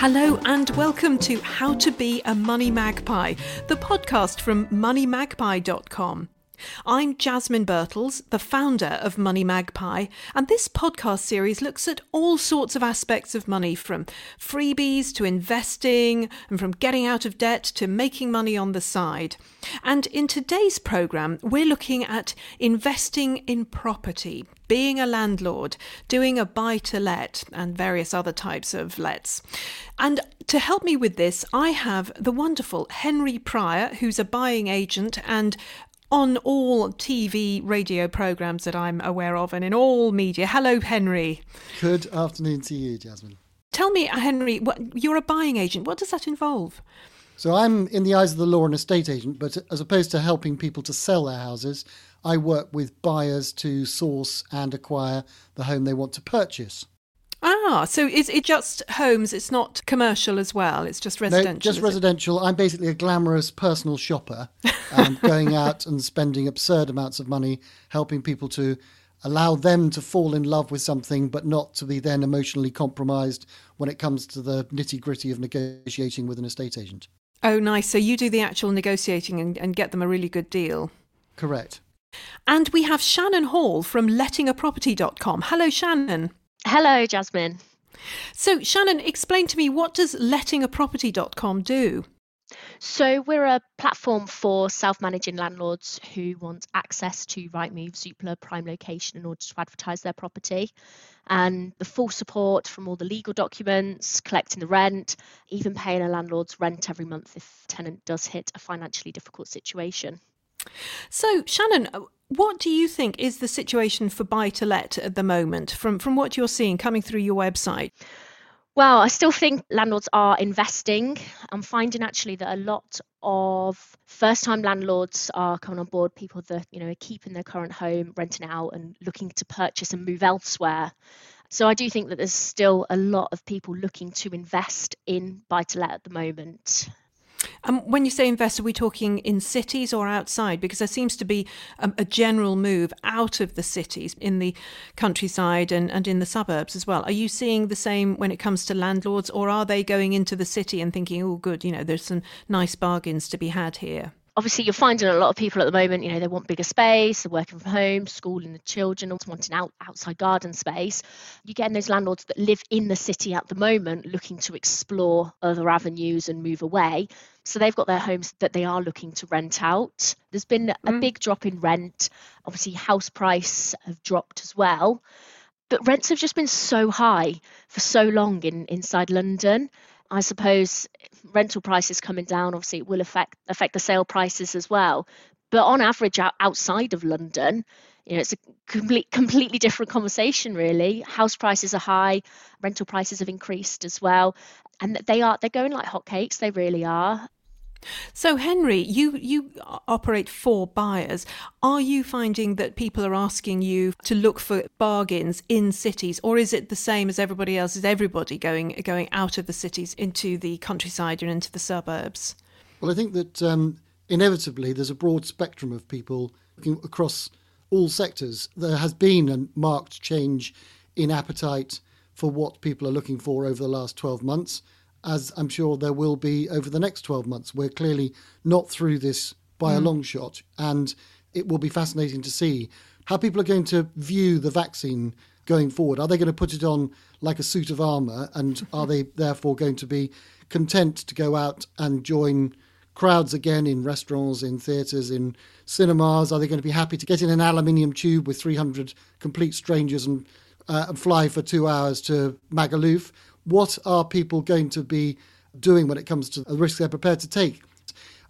Hello, and welcome to How to Be a Money Magpie, the podcast from moneymagpie.com. I'm Jasmine Birtles, the founder of Money Magpie, and this podcast series looks at all sorts of aspects of money from freebies to investing and from getting out of debt to making money on the side. And in today's programme, we're looking at investing in property, being a landlord, doing a buy to let, and various other types of lets. And to help me with this, I have the wonderful Henry Pryor, who's a buying agent and on all TV, radio programs that I'm aware of, and in all media. Hello, Henry. Good afternoon to you, Jasmine. Tell me, uh, Henry, what, you're a buying agent. What does that involve? So I'm, in the eyes of the law, an estate agent, but as opposed to helping people to sell their houses, I work with buyers to source and acquire the home they want to purchase. Ah, so is it just homes? It's not commercial as well. It's just residential. No, just residential. It? I'm basically a glamorous personal shopper, um, going out and spending absurd amounts of money helping people to allow them to fall in love with something, but not to be then emotionally compromised when it comes to the nitty gritty of negotiating with an estate agent. Oh, nice. So you do the actual negotiating and, and get them a really good deal. Correct. And we have Shannon Hall from lettingaproperty.com. Hello, Shannon. Hello, Jasmine. So, Shannon, explain to me what does lettingaproperty.com do? So, we're a platform for self managing landlords who want access to Rightmove, Zoopla, Prime Location in order to advertise their property. And the full support from all the legal documents, collecting the rent, even paying a landlord's rent every month if tenant does hit a financially difficult situation. So, Shannon, what do you think is the situation for buy to let at the moment from, from what you're seeing coming through your website? Well, I still think landlords are investing. I'm finding actually that a lot of first time landlords are coming on board, people that, you know, are keeping their current home, renting out and looking to purchase and move elsewhere. So I do think that there's still a lot of people looking to invest in buy to let at the moment. Um, when you say invest, are we talking in cities or outside? Because there seems to be um, a general move out of the cities in the countryside and, and in the suburbs as well. Are you seeing the same when it comes to landlords, or are they going into the city and thinking, oh, good, you know, there's some nice bargains to be had here? Obviously you're finding a lot of people at the moment you know they want bigger space they're working from home schooling the children also wanting out outside garden space. You're getting those landlords that live in the city at the moment looking to explore other avenues and move away. So they've got their homes that they are looking to rent out. There's been a mm. big drop in rent. Obviously house price have dropped as well. But rents have just been so high for so long in inside london I suppose rental prices coming down obviously it will affect affect the sale prices as well. But on average, outside of London, you know, it's a complete, completely different conversation, really. House prices are high, rental prices have increased as well, and they are they're going like hotcakes. They really are. So, Henry, you, you operate for buyers. Are you finding that people are asking you to look for bargains in cities, or is it the same as everybody else? Is everybody going going out of the cities into the countryside and into the suburbs? Well, I think that um, inevitably there's a broad spectrum of people looking across all sectors. There has been a marked change in appetite for what people are looking for over the last 12 months as I'm sure there will be over the next 12 months. We're clearly not through this by mm. a long shot, and it will be fascinating to see how people are going to view the vaccine going forward. Are they going to put it on like a suit of armour, and are they therefore going to be content to go out and join crowds again in restaurants, in theatres, in cinemas? Are they going to be happy to get in an aluminium tube with 300 complete strangers and, uh, and fly for two hours to Magaluf? What are people going to be doing when it comes to the risks they're prepared to take?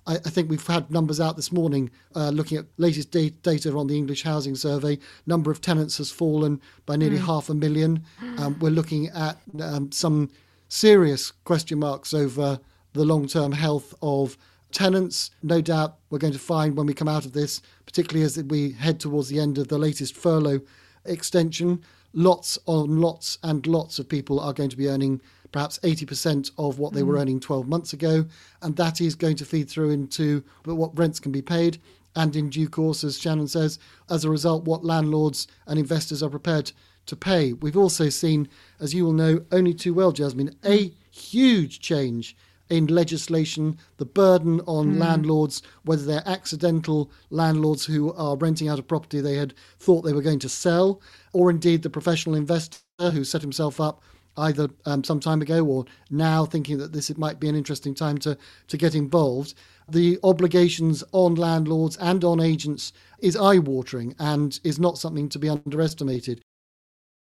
I, I think we've had numbers out this morning uh, looking at latest da- data on the English Housing Survey. Number of tenants has fallen by nearly mm. half a million. Um, we're looking at um, some serious question marks over the long-term health of tenants. No doubt we're going to find when we come out of this, particularly as we head towards the end of the latest furlough extension, lots on lots and lots of people are going to be earning perhaps 80% of what they mm. were earning 12 months ago. And that is going to feed through into what rents can be paid. And in due course, as Shannon says, as a result, what landlords and investors are prepared to pay. We've also seen, as you will know only too well, Jasmine, a huge change in legislation, the burden on mm. landlords, whether they're accidental landlords who are renting out a property they had thought they were going to sell, or indeed the professional investor who set himself up either um, some time ago or now thinking that this might be an interesting time to, to get involved. The obligations on landlords and on agents is eye watering and is not something to be underestimated.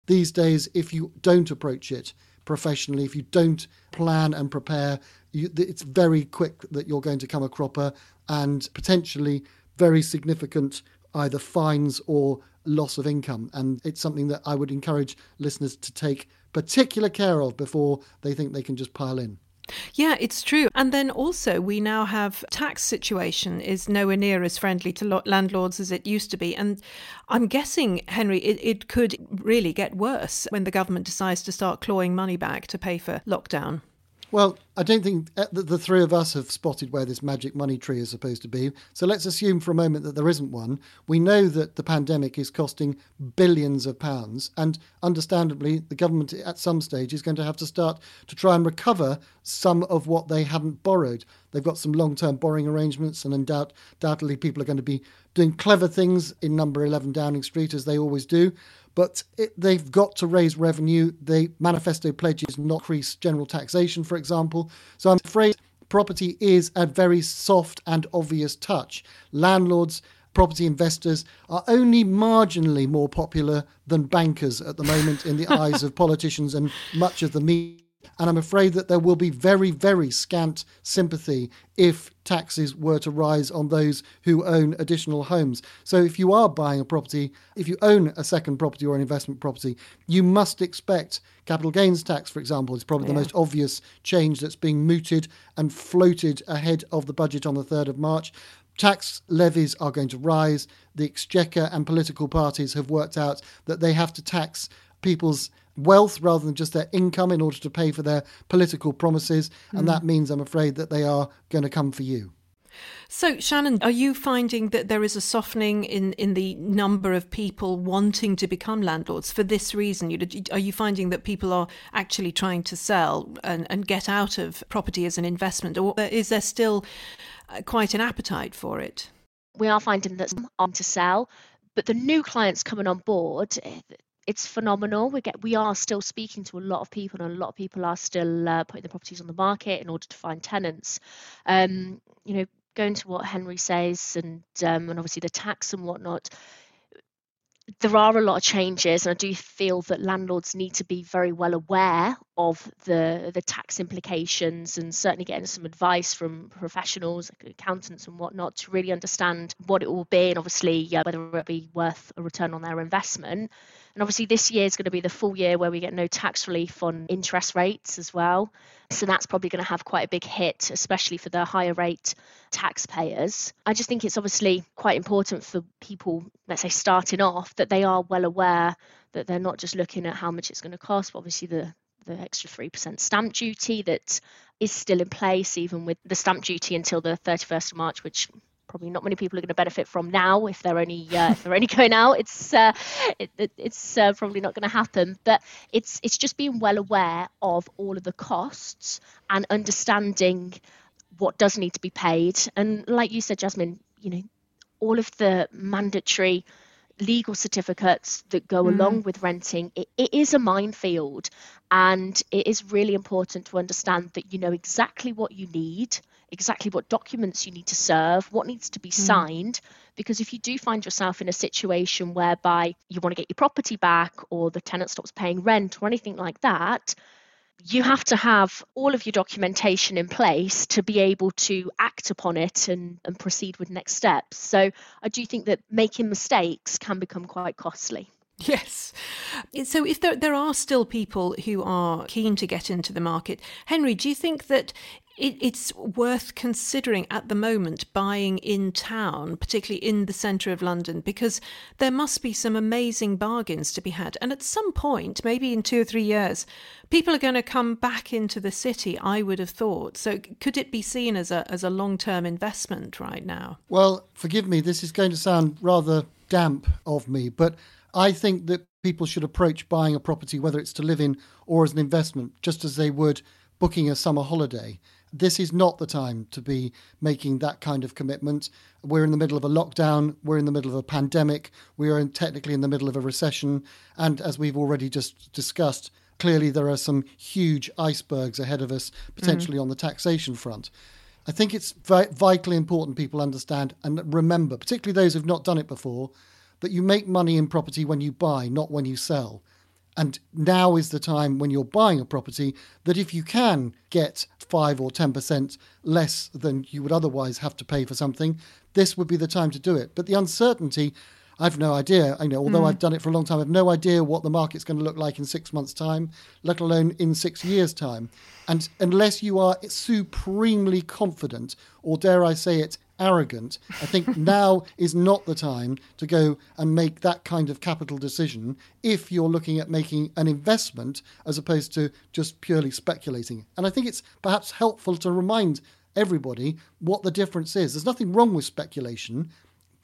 These days, if you don't approach it professionally, if you don't plan and prepare, you, it's very quick that you're going to come a cropper and potentially very significant either fines or loss of income. And it's something that I would encourage listeners to take particular care of before they think they can just pile in. Yeah, it's true. And then also we now have tax situation is nowhere near as friendly to landlords as it used to be. And I'm guessing, Henry, it, it could really get worse when the government decides to start clawing money back to pay for lockdown. Well, I don't think uh, the three of us have spotted where this magic money tree is supposed to be. So let's assume for a moment that there isn't one. We know that the pandemic is costing billions of pounds, and understandably, the government at some stage is going to have to start to try and recover some of what they haven't borrowed. They've got some long term borrowing arrangements, and undoubtedly, people are going to be doing clever things in number 11 Downing Street, as they always do but it, they've got to raise revenue. The manifesto pledges not increase general taxation, for example. So I'm afraid property is a very soft and obvious touch. Landlords, property investors are only marginally more popular than bankers at the moment in the eyes of politicians and much of the media. And I'm afraid that there will be very, very scant sympathy if taxes were to rise on those who own additional homes. So if you are buying a property, if you own a second property or an investment property, you must expect capital gains tax, for example, is probably yeah. the most obvious change that's being mooted and floated ahead of the budget on the 3rd of March. Tax levies are going to rise. The Exchequer and political parties have worked out that they have to tax people's wealth rather than just their income in order to pay for their political promises. Mm. And that means, I'm afraid, that they are going to come for you. So, Shannon, are you finding that there is a softening in, in the number of people wanting to become landlords for this reason? Are you finding that people are actually trying to sell and, and get out of property as an investment, or is there still uh, quite an appetite for it? We are finding that some are to sell, but the new clients coming on board, eh, it's phenomenal. We get we are still speaking to a lot of people, and a lot of people are still uh, putting the properties on the market in order to find tenants. Um, you know, going to what Henry says, and um, and obviously the tax and whatnot. There are a lot of changes, and I do feel that landlords need to be very well aware of the the tax implications, and certainly getting some advice from professionals, like accountants and whatnot, to really understand what it will be, and obviously whether it will be worth a return on their investment. And obviously, this year is going to be the full year where we get no tax relief on interest rates as well. So that's probably going to have quite a big hit, especially for the higher rate taxpayers. I just think it's obviously quite important for people, let's say, starting off, that they are well aware that they're not just looking at how much it's going to cost, but obviously the the extra 3% stamp duty that is still in place, even with the stamp duty until the 31st of March, which probably not many people are going to benefit from now if they're only uh, if they're only going out. It's uh, it, it, it's uh, probably not going to happen. But it's it's just being well aware of all of the costs and understanding what does need to be paid. And like you said, Jasmine, you know, all of the mandatory legal certificates that go mm. along with renting it, it is a minefield and it is really important to understand that you know exactly what you need exactly what documents you need to serve, what needs to be mm. signed. Because if you do find yourself in a situation whereby you want to get your property back or the tenant stops paying rent or anything like that, you have to have all of your documentation in place to be able to act upon it and, and proceed with next steps. So I do think that making mistakes can become quite costly. Yes. So if there, there are still people who are keen to get into the market, Henry, do you think that it, it's worth considering at the moment buying in town, particularly in the centre of London, because there must be some amazing bargains to be had. And at some point, maybe in two or three years, people are going to come back into the city, I would have thought. So could it be seen as a, as a long term investment right now? Well, forgive me, this is going to sound rather damp of me, but I think that people should approach buying a property, whether it's to live in or as an investment, just as they would booking a summer holiday. This is not the time to be making that kind of commitment. We're in the middle of a lockdown. We're in the middle of a pandemic. We are in, technically in the middle of a recession. And as we've already just discussed, clearly there are some huge icebergs ahead of us, potentially mm. on the taxation front. I think it's vitally important people understand and remember, particularly those who've not done it before, that you make money in property when you buy, not when you sell. And now is the time when you're buying a property that if you can get 5 or 10% less than you would otherwise have to pay for something, this would be the time to do it. But the uncertainty I've no idea. I know, although mm. I've done it for a long time, I've no idea what the market's going to look like in six months' time, let alone in six years' time. And unless you are supremely confident, or dare I say it, arrogant, I think now is not the time to go and make that kind of capital decision if you're looking at making an investment as opposed to just purely speculating. And I think it's perhaps helpful to remind everybody what the difference is. There's nothing wrong with speculation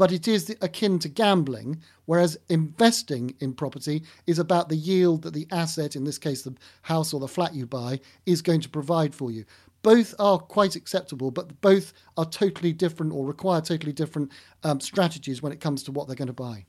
but it is akin to gambling, whereas investing in property is about the yield that the asset, in this case the house or the flat you buy, is going to provide for you. Both are quite acceptable, but both are totally different or require totally different um, strategies when it comes to what they're going to buy.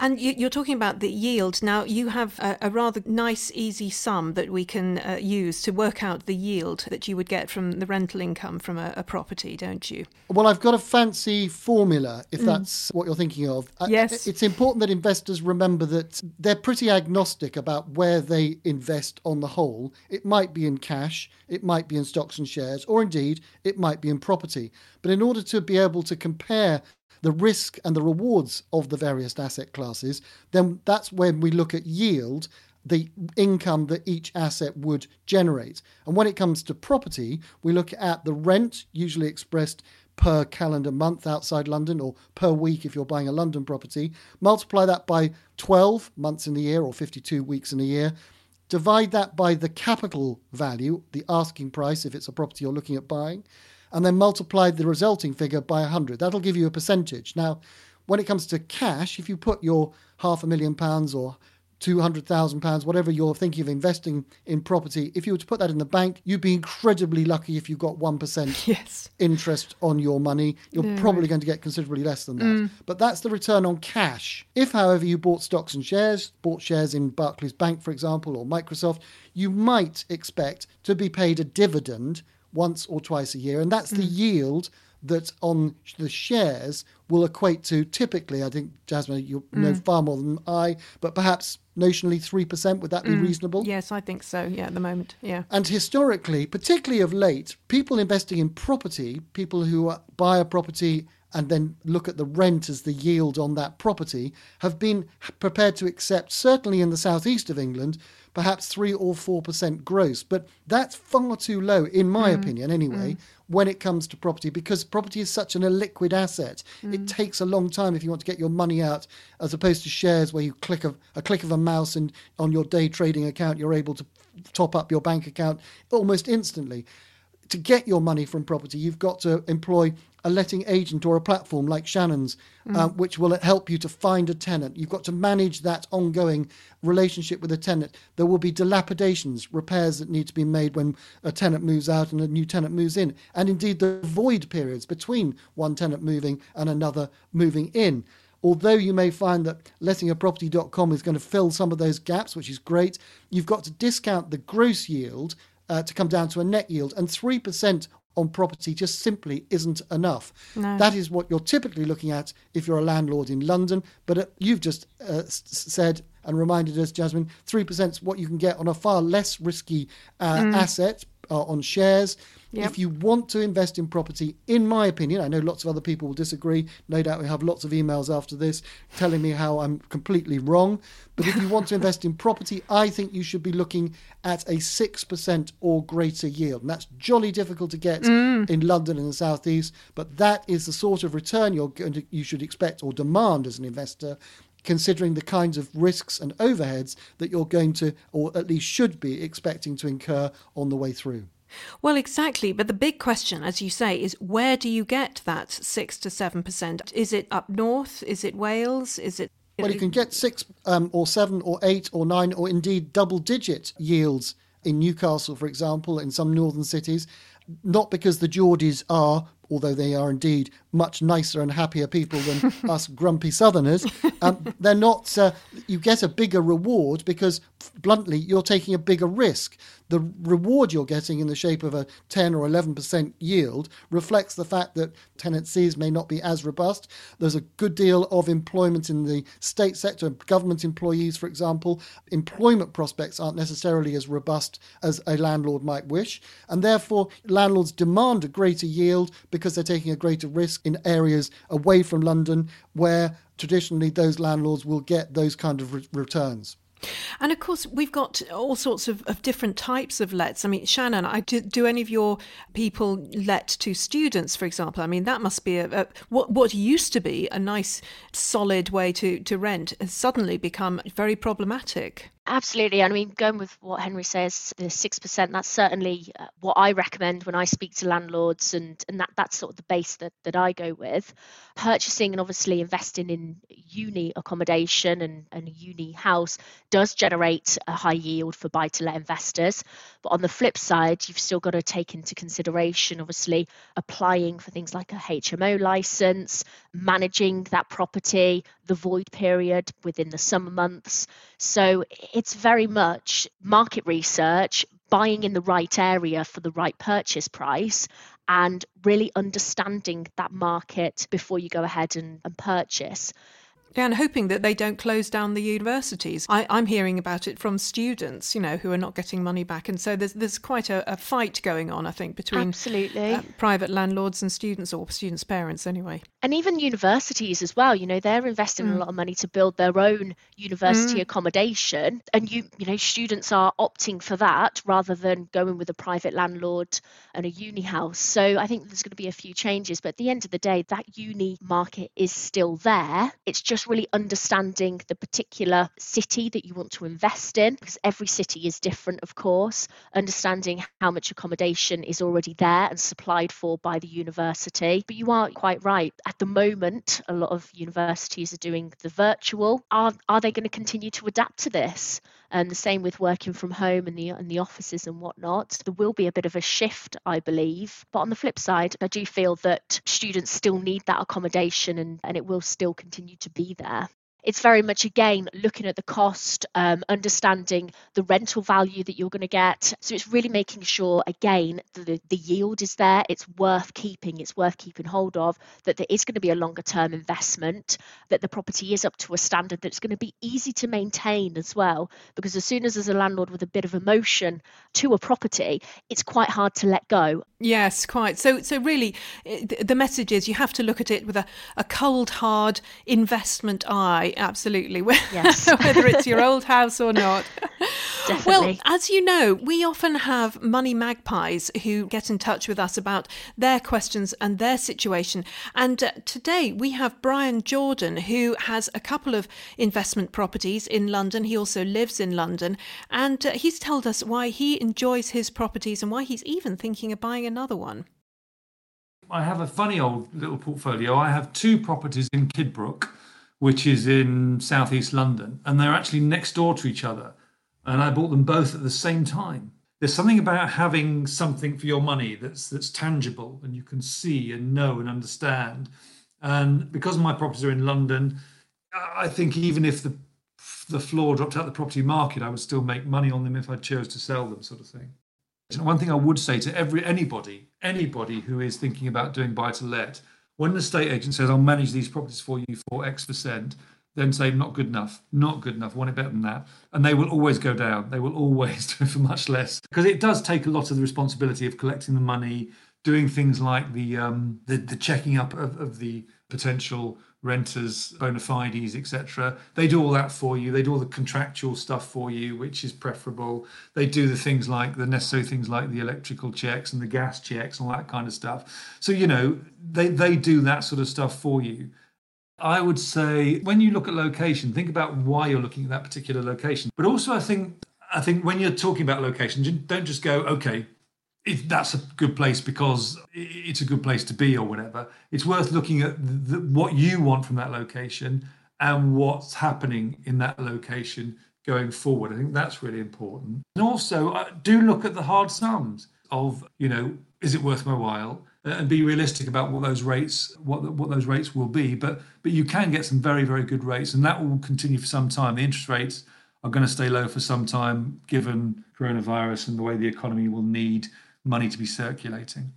And you, are talking about the yield. Now, you have a, a rather nice, easy sum that we can uh, use to work out the yield that you would get from the rental income from a, a property, don't you? Well, I've got a fancy formula, if mm. that's what you're thinking of. Uh, yes. It's important that investors remember that they're pretty agnostic about where they invest on the whole. It might be in cash, it might be in stocks and shares, or indeed, it might be in property. But in order to be able to compare the risk and the rewards of the various asset classes, then that's when we look at yield, the income that each asset would generate. And when it comes to property, we look at the rent, usually expressed per calendar month outside London or per week if you're buying a London property. Multiply that by 12 months in the year or 52 weeks in a year. Divide that by the capital value, the asking price if it's a property you're looking at buying and then multiply the resulting figure by 100. That'll give you a percentage. Now, when it comes to cash, if you put your half a million pounds or £200,000, whatever you're thinking of investing in property, if you were to put that in the bank, you'd be incredibly lucky if you got 1% yes. interest on your money. You're yeah, probably right. going to get considerably less than that. Mm. But that's the return on cash. If, however, you bought stocks and shares, bought shares in Barclays Bank, for example, or Microsoft, you might expect to be paid a dividend once or twice a year, and that's mm. the yield that on the shares will equate to typically, I think, Jasmine, you mm. know far more than I, but perhaps notionally 3%. Would that be mm. reasonable? Yes, I think so. Yeah, at the moment. Yeah. And historically, particularly of late, people investing in property, people who buy a property and then look at the rent as the yield on that property, have been prepared to accept, certainly in the southeast of England, perhaps 3 or 4% gross. But that's far too low, in my mm. opinion, anyway, mm. when it comes to property, because property is such an illiquid asset. Mm. It takes a long time if you want to get your money out, as opposed to shares where you click a, a click of a mouse and on your day trading account, you're able to top up your bank account almost instantly to get your money from property, you've got to employ a letting agent or a platform like Shannon's, mm. uh, which will help you to find a tenant. You've got to manage that ongoing relationship with a tenant. There will be dilapidations, repairs that need to be made when a tenant moves out and a new tenant moves in, and indeed the void periods between one tenant moving and another moving in. Although you may find that lettingaproperty.com is going to fill some of those gaps, which is great, you've got to discount the gross yield uh, to come down to a net yield, and 3% on property just simply isn't enough. No. That is what you're typically looking at if you're a landlord in London. But uh, you've just uh, said and reminded us, Jasmine, 3% is what you can get on a far less risky uh, mm. asset uh, on shares. Yep. If you want to invest in property, in my opinion, I know lots of other people will disagree. No doubt we have lots of emails after this telling me how I'm completely wrong. But if you want to invest in property, I think you should be looking at a 6% or greater yield. And that's jolly difficult to get mm. in London and the Southeast. But that is the sort of return you're going to, you should expect or demand as an investor considering the kinds of risks and overheads that you're going to, or at least should be, expecting to incur on the way through. Well, exactly. But the big question, as you say, is where do you get that 6 to 7%? Is it up north? Is it Wales? Is it. Well, you can get 6 um, or 7 or 8 or 9 or indeed double digit yields in Newcastle, for example, in some northern cities, not because the Geordies are, although they are indeed much nicer and happier people than us grumpy Southerners, um, they're not. Uh, you get a bigger reward because, bluntly, you're taking a bigger risk the reward you're getting in the shape of a 10 or 11% yield reflects the fact that tenancies may not be as robust. There's a good deal of employment in the state sector, government employees, for example. Employment prospects aren't necessarily as robust as a landlord might wish, and therefore landlords demand a greater yield because they're taking a greater risk in areas away from London where traditionally those landlords will get those kind of re- returns. And of course, we've got all sorts of, of different types of lets. I mean, Shannon, I, do, do any of your people let to students, for example? I mean, that must be a, a, what what used to be a nice, solid way to, to rent has suddenly become very problematic. Absolutely. I mean, going with what Henry says, the 6%, that's certainly uh, what I recommend when I speak to landlords, and, and that, that's sort of the base that, that I go with. Purchasing and obviously investing in uni accommodation and, and uni house does generate a high yield for buy to let investors. But on the flip side, you've still got to take into consideration, obviously, applying for things like a HMO license, managing that property, the void period within the summer months. So it's very much market research, buying in the right area for the right purchase price, and really understanding that market before you go ahead and, and purchase. Yeah, and hoping that they don't close down the universities. I, am hearing about it from students, you know, who are not getting money back, and so there's there's quite a, a fight going on, I think, between absolutely uh, private landlords and students, or students' parents, anyway. And even universities as well. You know, they're investing mm. a lot of money to build their own university mm. accommodation, and you you know, students are opting for that rather than going with a private landlord and a uni house. So I think there's going to be a few changes, but at the end of the day, that uni market is still there. It's just really understanding the particular city that you want to invest in, because every city is different, of course, understanding how much accommodation is already there and supplied for by the university. But you are quite right. At the moment, a lot of universities are doing the virtual. Are, are they going to continue to adapt to this? And the same with working from home and the and the offices and whatnot. There will be a bit of a shift, I believe. But on the flip side, I do feel that students still need that accommodation and, and it will still continue to be there it's very much again looking at the cost, um, understanding the rental value that you're going to get. So it's really making sure again the, the yield is there, it's worth keeping, it's worth keeping hold of, that there is going to be a longer term investment, that the property is up to a standard that's going to be easy to maintain as well. Because as soon as there's a landlord with a bit of emotion to a property, it's quite hard to let go. Yes, quite. So so really the message is you have to look at it with a, a cold, hard investment eye absolutely. Yes. Whether it's your old house or not. Definitely. Well, as you know, we often have money magpies who get in touch with us about their questions and their situation. And uh, today we have Brian Jordan, who has a couple of investment properties in London. He also lives in London. And uh, he's told us why he enjoys his properties and why he's even thinking of buying another one. I have a funny old little portfolio. I have two properties in Kidbrooke which is in southeast London, and they're actually next door to each other. And I bought them both at the same time. There's something about having something for your money that's that's tangible and you can see and know and understand. And because my properties are in London, I think even if the the floor dropped out of the property market, I would still make money on them if I chose to sell them, sort of thing. one thing I would say to every anybody, anybody who is thinking about doing buy to let, when the estate agent says, I'll manage these properties for you for X percent, then say, not good enough, not good enough, want it better than that. And they will always go down. They will always do for much less because it does take a lot of the responsibility of collecting the money, doing things like the um, the, the checking up of, of the potential renters, bona fides, etc. They do all that for you. They do all the contractual stuff for you, which is preferable. They do the things like the necessary things like the electrical checks and the gas checks and all that kind of stuff. So you know they they do that sort of stuff for you. I would say when you look at location, think about why you're looking at that particular location. But also, I think I think when you're talking about location, don't just go, okay, if that's a good place because it's a good place to be or whatever. It's worth looking at the, what you want from that location and what's happening in that location going forward. I think that's really important. And also, uh, do look at the hard sums of, you know, is it worth my while? Uh, and be realistic about what those rates what what those rates will be. But but you can get some very very good rates, and that will continue for some time. The interest rates are going to stay low for some time, given coronavirus and the way the economy will need money to be circulating.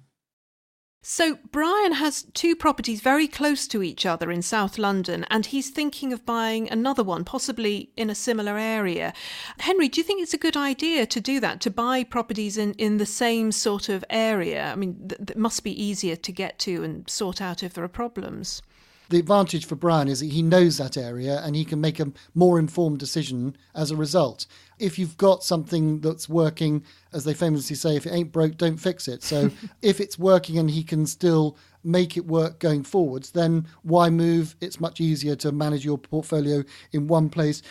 So, Brian has two properties very close to each other in South London, and he's thinking of buying another one, possibly in a similar area. Henry, do you think it's a good idea to do that, to buy properties in, in the same sort of area? I mean, th- that must be easier to get to and sort out if there are problems the advantage for Brian is that he knows that area and he can make a more informed decision as a result. If you've got something that's working, as they famously say, if it ain't broke, don't fix it. So if it's working and he can still make it work going forwards, then why move? It's much easier to manage your portfolio in one place.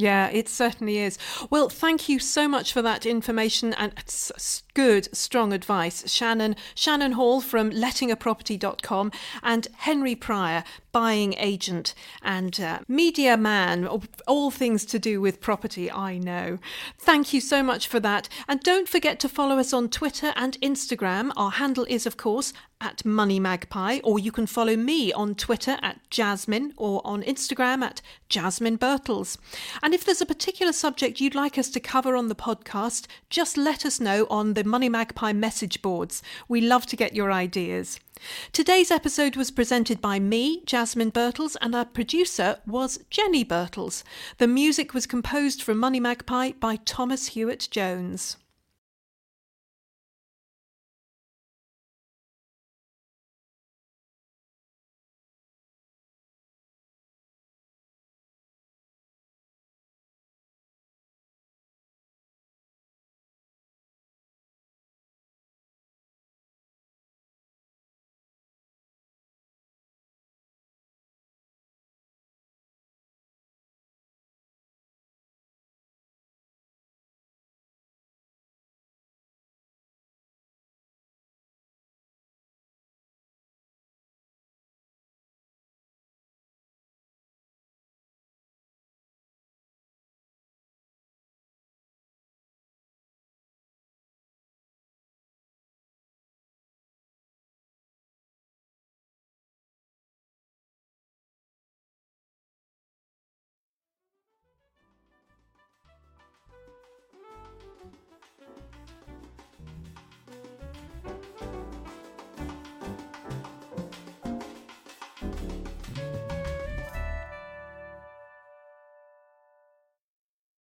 Yeah, it certainly is. Well, thank you so much for that information and good, strong advice. Shannon, Shannon Hall from lettingaproperty.com and Henry Pryor, buying agent and uh, media man, all things to do with property, I know. Thank you so much for that. And don't forget to follow us on Twitter and Instagram. Our handle is, of course, at Money Magpie, or you can follow me on Twitter at Jasmine or on Instagram at Jasmine Birtles. And if there's a particular subject you'd like us to cover on the podcast, just let us know on the Money Magpie message boards. We love to get your ideas. Today's episode was presented by me, Jasmine Birtles, and our producer was Jenny Birtles. The music was composed for Money Magpie by Thomas Hewitt Jones.